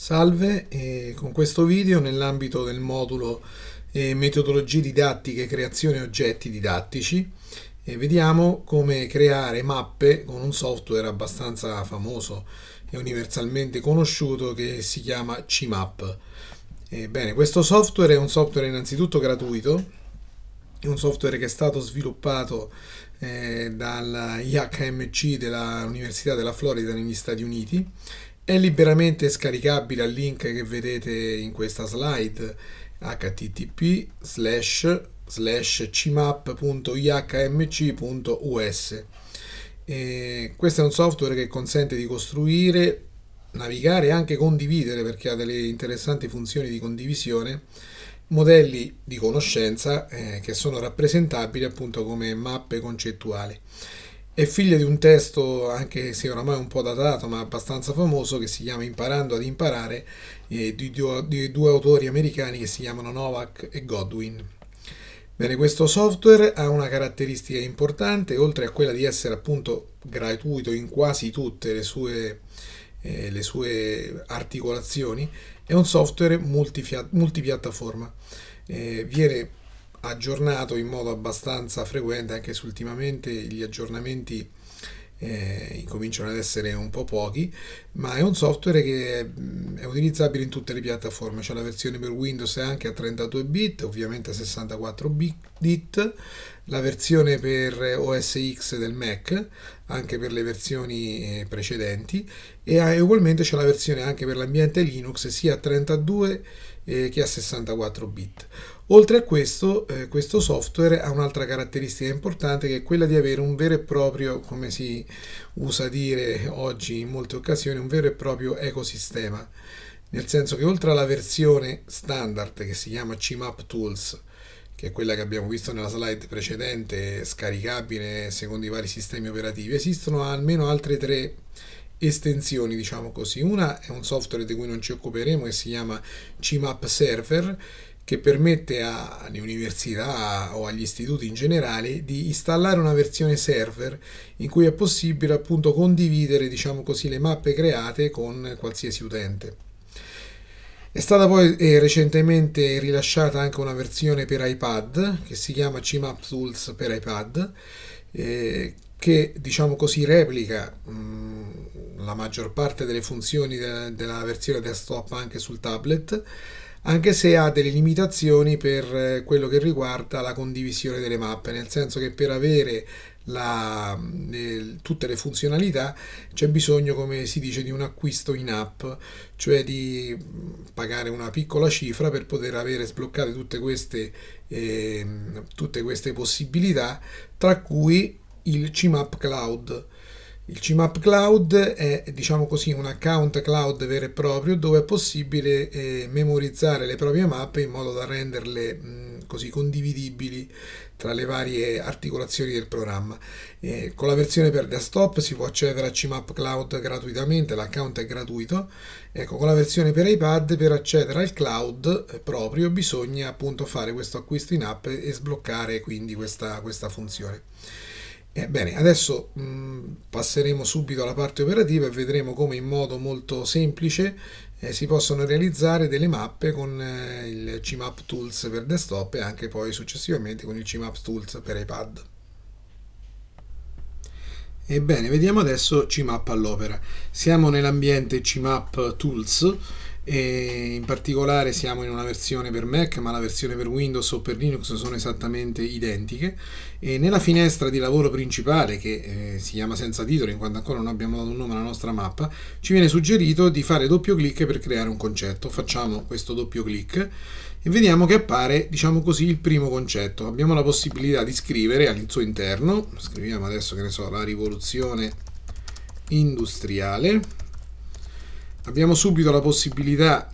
Salve, e con questo video nell'ambito del modulo eh, metodologie didattiche creazione oggetti didattici eh, vediamo come creare mappe con un software abbastanza famoso e universalmente conosciuto che si chiama CMAP. Ebbene, questo software è un software innanzitutto gratuito, è un software che è stato sviluppato eh, dalla IHMC dell'Università della Florida negli Stati Uniti è liberamente scaricabile al link che vedete in questa slide http slash slash cmap.ihmc.us questo è un software che consente di costruire navigare e anche condividere perché ha delle interessanti funzioni di condivisione modelli di conoscenza eh, che sono rappresentabili appunto come mappe concettuali è figlia di un testo, anche se oramai un po' datato, ma abbastanza famoso, che si chiama Imparando ad imparare, eh, di, due, di due autori americani che si chiamano Novak e Godwin. Bene, questo software ha una caratteristica importante, oltre a quella di essere appunto gratuito in quasi tutte le sue, eh, le sue articolazioni, è un software multipiattaforma. Eh, viene aggiornato in modo abbastanza frequente, anche se ultimamente gli aggiornamenti eh, incominciano ad essere un po' pochi, ma è un software che è, utilizzabile in tutte le piattaforme, c'è la versione per Windows anche a 32 bit, ovviamente a 64 bit, la versione per OS X del Mac, anche per le versioni eh, precedenti, e ugualmente c'è la versione anche per l'ambiente Linux sia a 32 eh, che a 64 bit. Oltre a questo, eh, questo software ha un'altra caratteristica importante che è quella di avere un vero e proprio, come si usa dire oggi in molte occasioni, un vero e proprio ecosistema. Nel senso che oltre alla versione standard che si chiama CMAP Tools, che è quella che abbiamo visto nella slide precedente, scaricabile secondo i vari sistemi operativi, esistono almeno altre tre estensioni, diciamo così. Una è un software di cui non ci occuperemo che si chiama CMAP Server che permette alle università o agli istituti in generale di installare una versione server in cui è possibile appunto condividere diciamo così le mappe create con qualsiasi utente. È stata poi eh, recentemente rilasciata anche una versione per iPad che si chiama CMAP Tools per iPad eh, che diciamo così replica mh, mm, la maggior parte delle funzioni de- della versione desktop anche sul tablet anche se ha delle limitazioni per eh, quello che riguarda la condivisione delle mappe, nel senso che per avere la, le, tutte le funzionalità c'è bisogno, come si dice, di un acquisto in app, cioè di pagare una piccola cifra per poter avere sbloccate tutte queste, eh, tutte queste possibilità, tra cui il CMAP Cloud il CMAP Cloud è diciamo così, un account cloud vero e proprio dove è possibile eh, memorizzare le proprie mappe in modo da renderle mh, così condividibili tra le varie articolazioni del programma. Eh, con la versione per desktop si può accedere a CMAP Cloud gratuitamente, l'account è gratuito. Ecco, con la versione per iPad per accedere al cloud eh, proprio bisogna appunto fare questo acquisto in app e sbloccare quindi questa, questa funzione. Ebbene, adesso mh, passeremo subito alla parte operativa e vedremo come in modo molto semplice eh, si possono realizzare delle mappe con eh, il CMAP Tools per desktop e anche poi successivamente con il CMAP Tools per iPad. Ebbene, vediamo adesso CMAP all'opera. Siamo nell'ambiente CMAP Tools e in particolare siamo in una versione per Mac ma la versione per Windows o per Linux sono esattamente identiche. E nella finestra di lavoro principale che eh, si chiama senza titolo in quanto ancora non abbiamo dato un nome alla nostra mappa ci viene suggerito di fare doppio clic per creare un concetto. Facciamo questo doppio clic e vediamo che appare diciamo così il primo concetto. Abbiamo la possibilità di scrivere al suo interno. Scriviamo adesso che ne so la rivoluzione industriale abbiamo subito la possibilità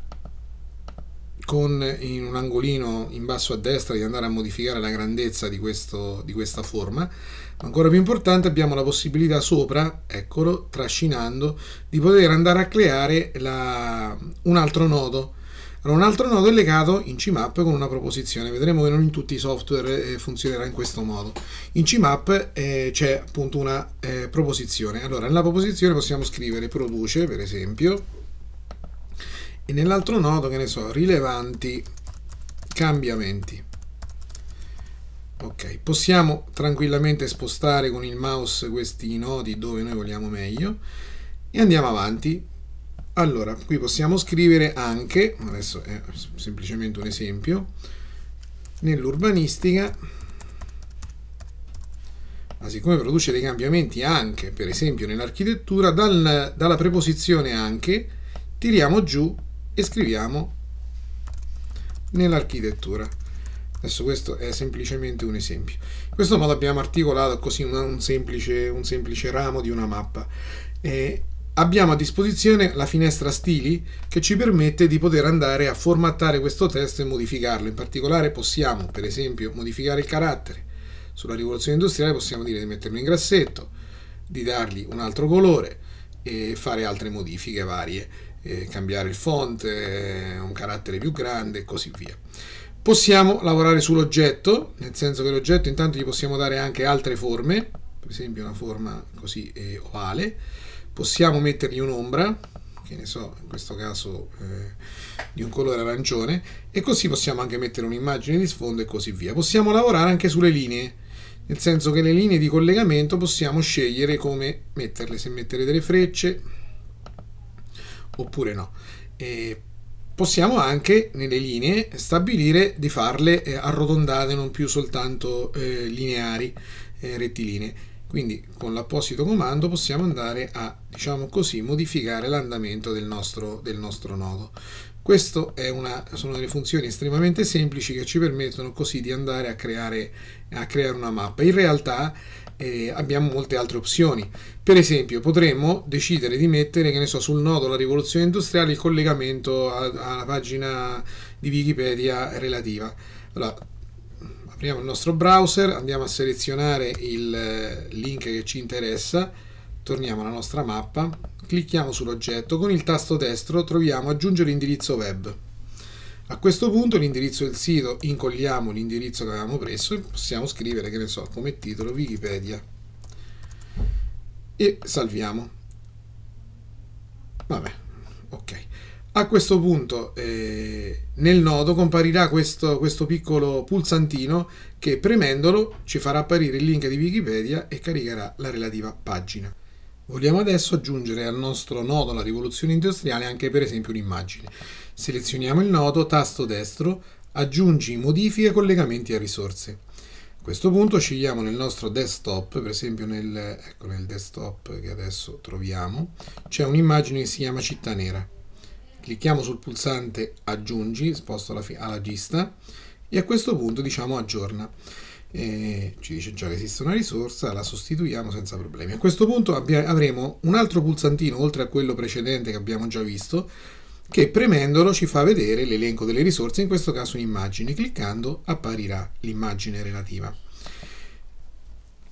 con in un angolino in basso a destra di andare a modificare la grandezza di, questo, di questa forma ma ancora più importante abbiamo la possibilità sopra eccolo trascinando di poter andare a creare la, un altro nodo. Allora, un altro nodo è legato in CMAP con una proposizione. Vedremo che non in tutti i software eh, funzionerà in questo modo. In CMAP eh, c'è appunto una eh, proposizione. Allora nella proposizione possiamo scrivere produce per esempio e nell'altro nodo, che ne so, rilevanti cambiamenti. Ok, possiamo tranquillamente spostare con il mouse questi nodi dove noi vogliamo meglio e andiamo avanti. Allora, qui possiamo scrivere anche, adesso è semplicemente un esempio, nell'urbanistica, ma siccome produce dei cambiamenti anche, per esempio nell'architettura, dal, dalla preposizione anche tiriamo giù e scriviamo nell'architettura. Adesso questo è semplicemente un esempio. In questo modo abbiamo articolato così un, un, semplice, un semplice, ramo di una mappa. E abbiamo a disposizione la finestra stili che ci permette di poter andare a formattare questo testo e modificarlo. In particolare possiamo, per esempio, modificare il carattere. Sulla rivoluzione industriale possiamo dire di metterlo in grassetto, di dargli un altro colore e fare altre modifiche varie, eh, cambiare il font, eh, un carattere più grande e così via. Possiamo lavorare sull'oggetto, nel senso che l'oggetto intanto gli possiamo dare anche altre forme, per esempio una forma così eh, ovale. Possiamo mettergli un'ombra, che ne so, in questo caso eh, di un colore arancione, e così possiamo anche mettere un'immagine di sfondo e così via. Possiamo lavorare anche sulle linee, nel senso che le linee di collegamento possiamo scegliere come metterle, se mettere delle frecce oppure no. E possiamo anche nelle linee stabilire di farle eh, arrotondate, non più soltanto eh, lineari, eh, rettilinee. Quindi con l'apposito comando possiamo andare a, diciamo così, modificare l'andamento del nostro, del nostro nodo. Queste sono delle funzioni estremamente semplici che ci permettono così di andare a creare, a creare una mappa. In realtà eh, abbiamo molte altre opzioni. Per esempio, potremmo decidere di mettere, che ne so, sul nodo la rivoluzione industriale il collegamento alla pagina di Wikipedia relativa. Allora, apriamo il nostro browser, andiamo a selezionare il eh, link che ci interessa, torniamo alla nostra mappa, clicchiamo sull'oggetto, con il tasto destro troviamo aggiungere indirizzo web. A questo punto l'indirizzo del sito incolliamo l'indirizzo che avevamo preso e possiamo scrivere, che ne so, come titolo Wikipedia e salviamo. Vabbè, ok. A questo punto eh, nel nodo comparirà questo, questo piccolo pulsantino che premendolo ci farà apparire il link di Wikipedia e caricherà la relativa pagina. Vogliamo adesso aggiungere al nostro nodo la rivoluzione industriale anche per esempio un'immagine. Selezioniamo il nodo, tasto destro, aggiungi modifiche e collegamenti a risorse. A questo punto scegliamo nel nostro desktop, per esempio nel, ecco, nel desktop che adesso troviamo, c'è un'immagine che si chiama città nera. Clicchiamo sul pulsante aggiungi, sposto alla, alla lista e a questo punto diciamo aggiorna e ci dice già che esiste una risorsa, la sostituiamo senza problemi. A questo punto avremo un altro pulsantino oltre a quello precedente che abbiamo già visto che premendolo ci fa vedere l'elenco delle risorse, in questo caso un'immagine. Cliccando apparirà l'immagine relativa.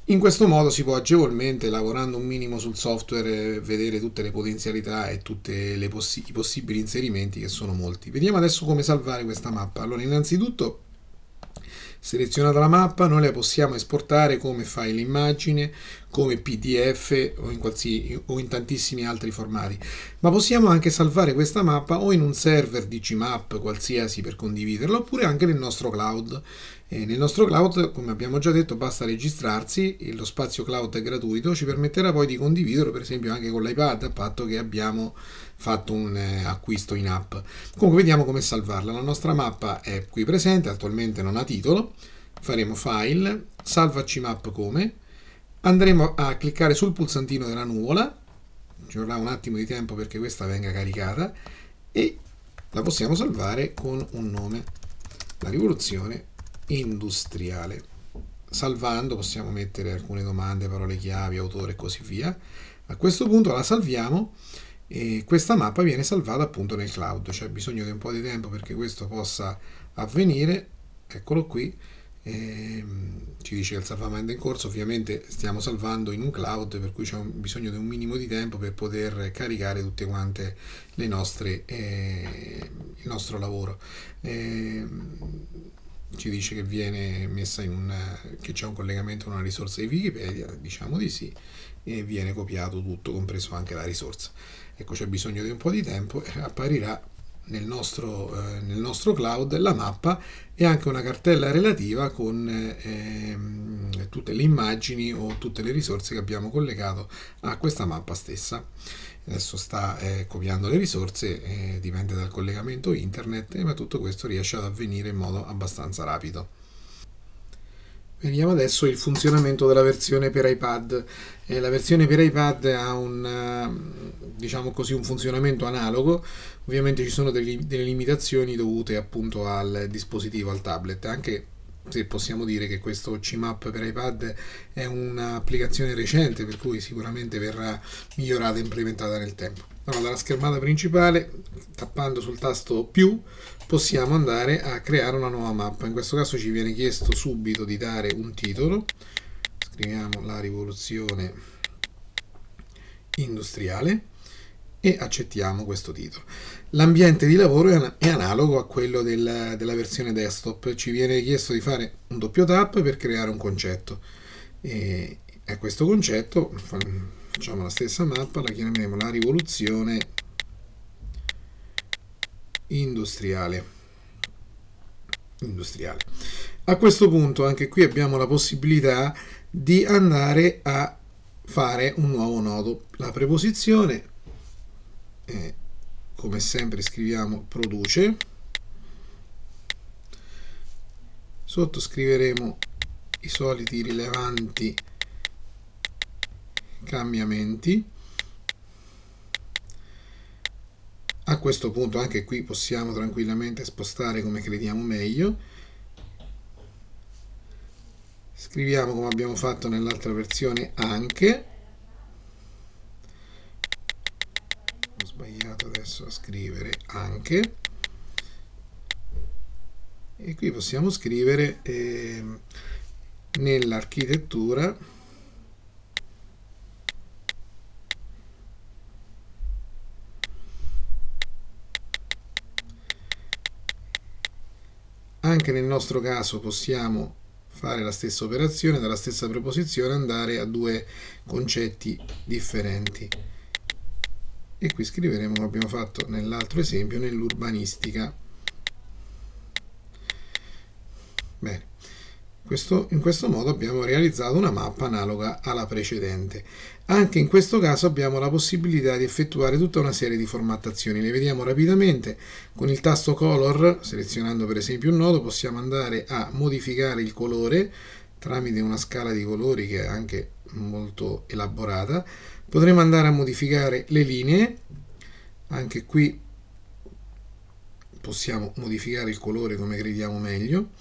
In questo modo si può agevolmente, lavorando un minimo sul software, vedere tutte le potenzialità e tutti possi- i possibili inserimenti che sono molti. Vediamo adesso come salvare questa mappa. Allora, innanzitutto Selezionata la mappa, noi la possiamo esportare come file immagine, come PDF o in, o in, tantissimi altri formati, ma possiamo anche salvare questa mappa o in un server di Gmap qualsiasi per condividerla oppure anche nel nostro cloud. E nel nostro cloud, come abbiamo già detto, basta registrarsi, lo spazio cloud è gratuito, ci permetterà poi di condividerlo per esempio anche con l'iPad, a patto che abbiamo fatto un eh, acquisto in app. Comunque vediamo come salvarla. La nostra mappa è qui presente, attualmente non ha titolo. Faremo file, salvaci map come. Andremo a cliccare sul pulsantino della nuvola. Ci vorrà un attimo di tempo perché questa venga caricata e la possiamo salvare con un nome. La rivoluzione industriale. Salvando possiamo mettere alcune domande, parole chiavi, autore e così via. A questo punto la salviamo e questa mappa viene salvata appunto nel cloud, c'è bisogno di un po' di tempo perché questo possa avvenire, eccolo qui, e, ci dice il salvamento in corso, ovviamente stiamo salvando in un cloud per cui c'è bisogno di un minimo di tempo per poter caricare tutte quante le nostre, eh, il nostro lavoro. Eh, ci dice che viene messa in un, che c'è un collegamento a una risorsa di Wikipedia, diciamo di sì, e viene copiato tutto, compreso anche la risorsa. Ecco, c'è bisogno di un po' di tempo apparirà nel nostro, eh, nel nostro cloud la mappa e anche una cartella relativa con eh, tutte le immagini o tutte le risorse che abbiamo collegato a questa mappa stessa. Adesso sta eh, copiando le risorse, eh, dipende dal collegamento internet, ma tutto questo riesce ad avvenire in modo abbastanza rapido. Vediamo adesso il funzionamento della versione per iPad. Eh, la versione per iPad ha un, eh, diciamo così, un funzionamento analogo, ovviamente ci sono delle, delle limitazioni dovute appunto al dispositivo, al tablet, anche se possiamo dire che questo CMAP per iPad è un'applicazione recente, per cui sicuramente verrà migliorata e implementata nel tempo. Allora, dalla schermata principale, tappando sul tasto più, possiamo andare a creare una nuova mappa. In questo caso ci viene chiesto subito di dare un titolo. Scriviamo la rivoluzione industriale e accettiamo questo titolo. L'ambiente di lavoro è analogo a quello del, della versione desktop, ci viene chiesto di fare un doppio tap per creare un concetto e a questo concetto facciamo la stessa mappa, la chiameremo la rivoluzione industriale. industriale. A questo punto anche qui abbiamo la possibilità di andare a fare un nuovo nodo. La preposizione come sempre scriviamo produce. Sotto scriveremo i soliti rilevanti cambiamenti. A questo punto anche qui possiamo tranquillamente spostare come crediamo meglio. Scriviamo come abbiamo fatto nell'altra versione anche a scrivere anche. E qui possiamo scrivere eh, nell'architettura anche nel nostro caso possiamo fare la stessa operazione dalla stessa preposizione andare a due concetti differenti e qui scriveremo come abbiamo fatto nell'altro esempio nell'urbanistica bene questo, in questo modo abbiamo realizzato una mappa analoga alla precedente. Anche in questo caso abbiamo la possibilità di effettuare tutta una serie di formattazioni. Le vediamo rapidamente. Con il tasto Color, selezionando per esempio un nodo, possiamo andare a modificare il colore tramite una scala di colori che è anche molto elaborata potremo andare a modificare le linee. Anche qui possiamo modificare il colore come crediamo meglio.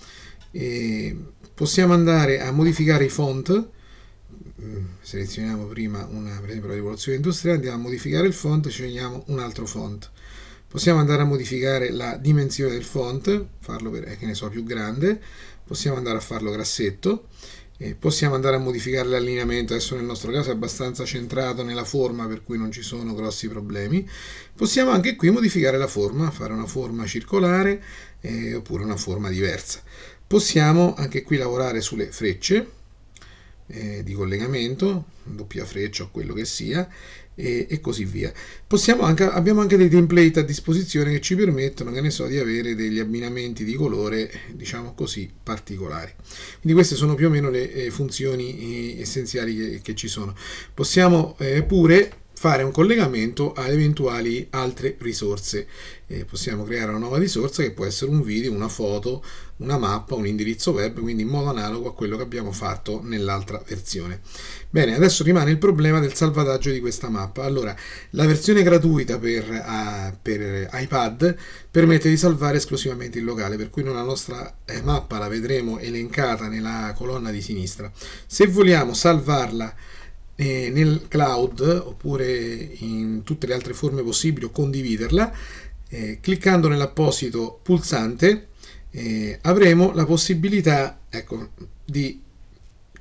E possiamo andare a modificare i font. Mm, selezioniamo prima una, per esempio la rivoluzione industriale andiamo a modificare il font scegliamo un altro font. Possiamo andare a modificare la dimensione del font farlo per, che ne so più grande. Possiamo andare a farlo grassetto eh, possiamo andare a modificare l'allineamento, adesso nel nostro caso è abbastanza centrato nella forma per cui non ci sono grossi problemi. Possiamo anche qui modificare la forma, fare una forma circolare eh, oppure una forma diversa. Possiamo anche qui lavorare sulle frecce eh, di collegamento, doppia freccia o quello che sia, e, e così via. Anche, abbiamo anche dei template a disposizione che ci permettono, che ne so, di avere degli abbinamenti di colore, diciamo così, particolari. Quindi queste sono più o meno le eh, funzioni eh, essenziali che, che, ci sono. Possiamo eh, pure fare un collegamento a eventuali altre risorse. Eh, possiamo creare una nuova risorsa che può essere un video, una foto, una mappa, un indirizzo web, quindi in modo analogo a quello che abbiamo fatto nell'altra versione. Bene, adesso rimane il problema del salvataggio di questa mappa. Allora, la versione gratuita per, uh, per iPad permette di salvare esclusivamente il locale, per cui la nostra eh, mappa la vedremo elencata nella colonna di sinistra. Se vogliamo salvarla eh, nel cloud oppure in tutte le altre forme possibili o condividerla, eh, cliccando nell'apposito pulsante eh, avremo la possibilità ecco, di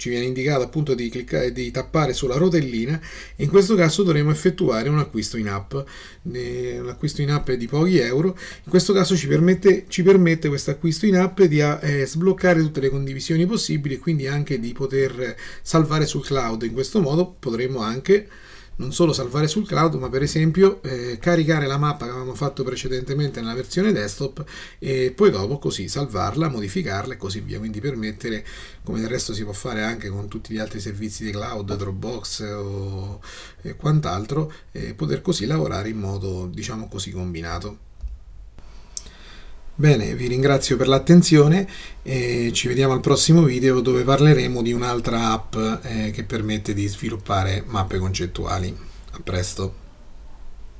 ci viene indicato appunto di, cliccare, di tappare sulla rotellina e in questo caso dovremo effettuare un acquisto in app. Un acquisto in app di pochi euro. In questo caso ci permette, ci permette questo acquisto in app di eh, sbloccare tutte le condivisioni possibili e quindi anche di poter salvare sul cloud. In questo modo potremo anche non solo salvare sul cloud, ma per esempio eh, caricare la mappa che avevamo fatto precedentemente nella versione desktop e poi dopo così salvarla, modificarla e così via. Quindi permettere, come del resto si può fare anche con tutti gli altri servizi di cloud, Dropbox o eh, quant'altro, eh, poter così lavorare in modo diciamo così combinato. Bene, vi ringrazio per l'attenzione e ci vediamo al prossimo video dove parleremo di un'altra app eh, che permette di sviluppare mappe concettuali. A presto!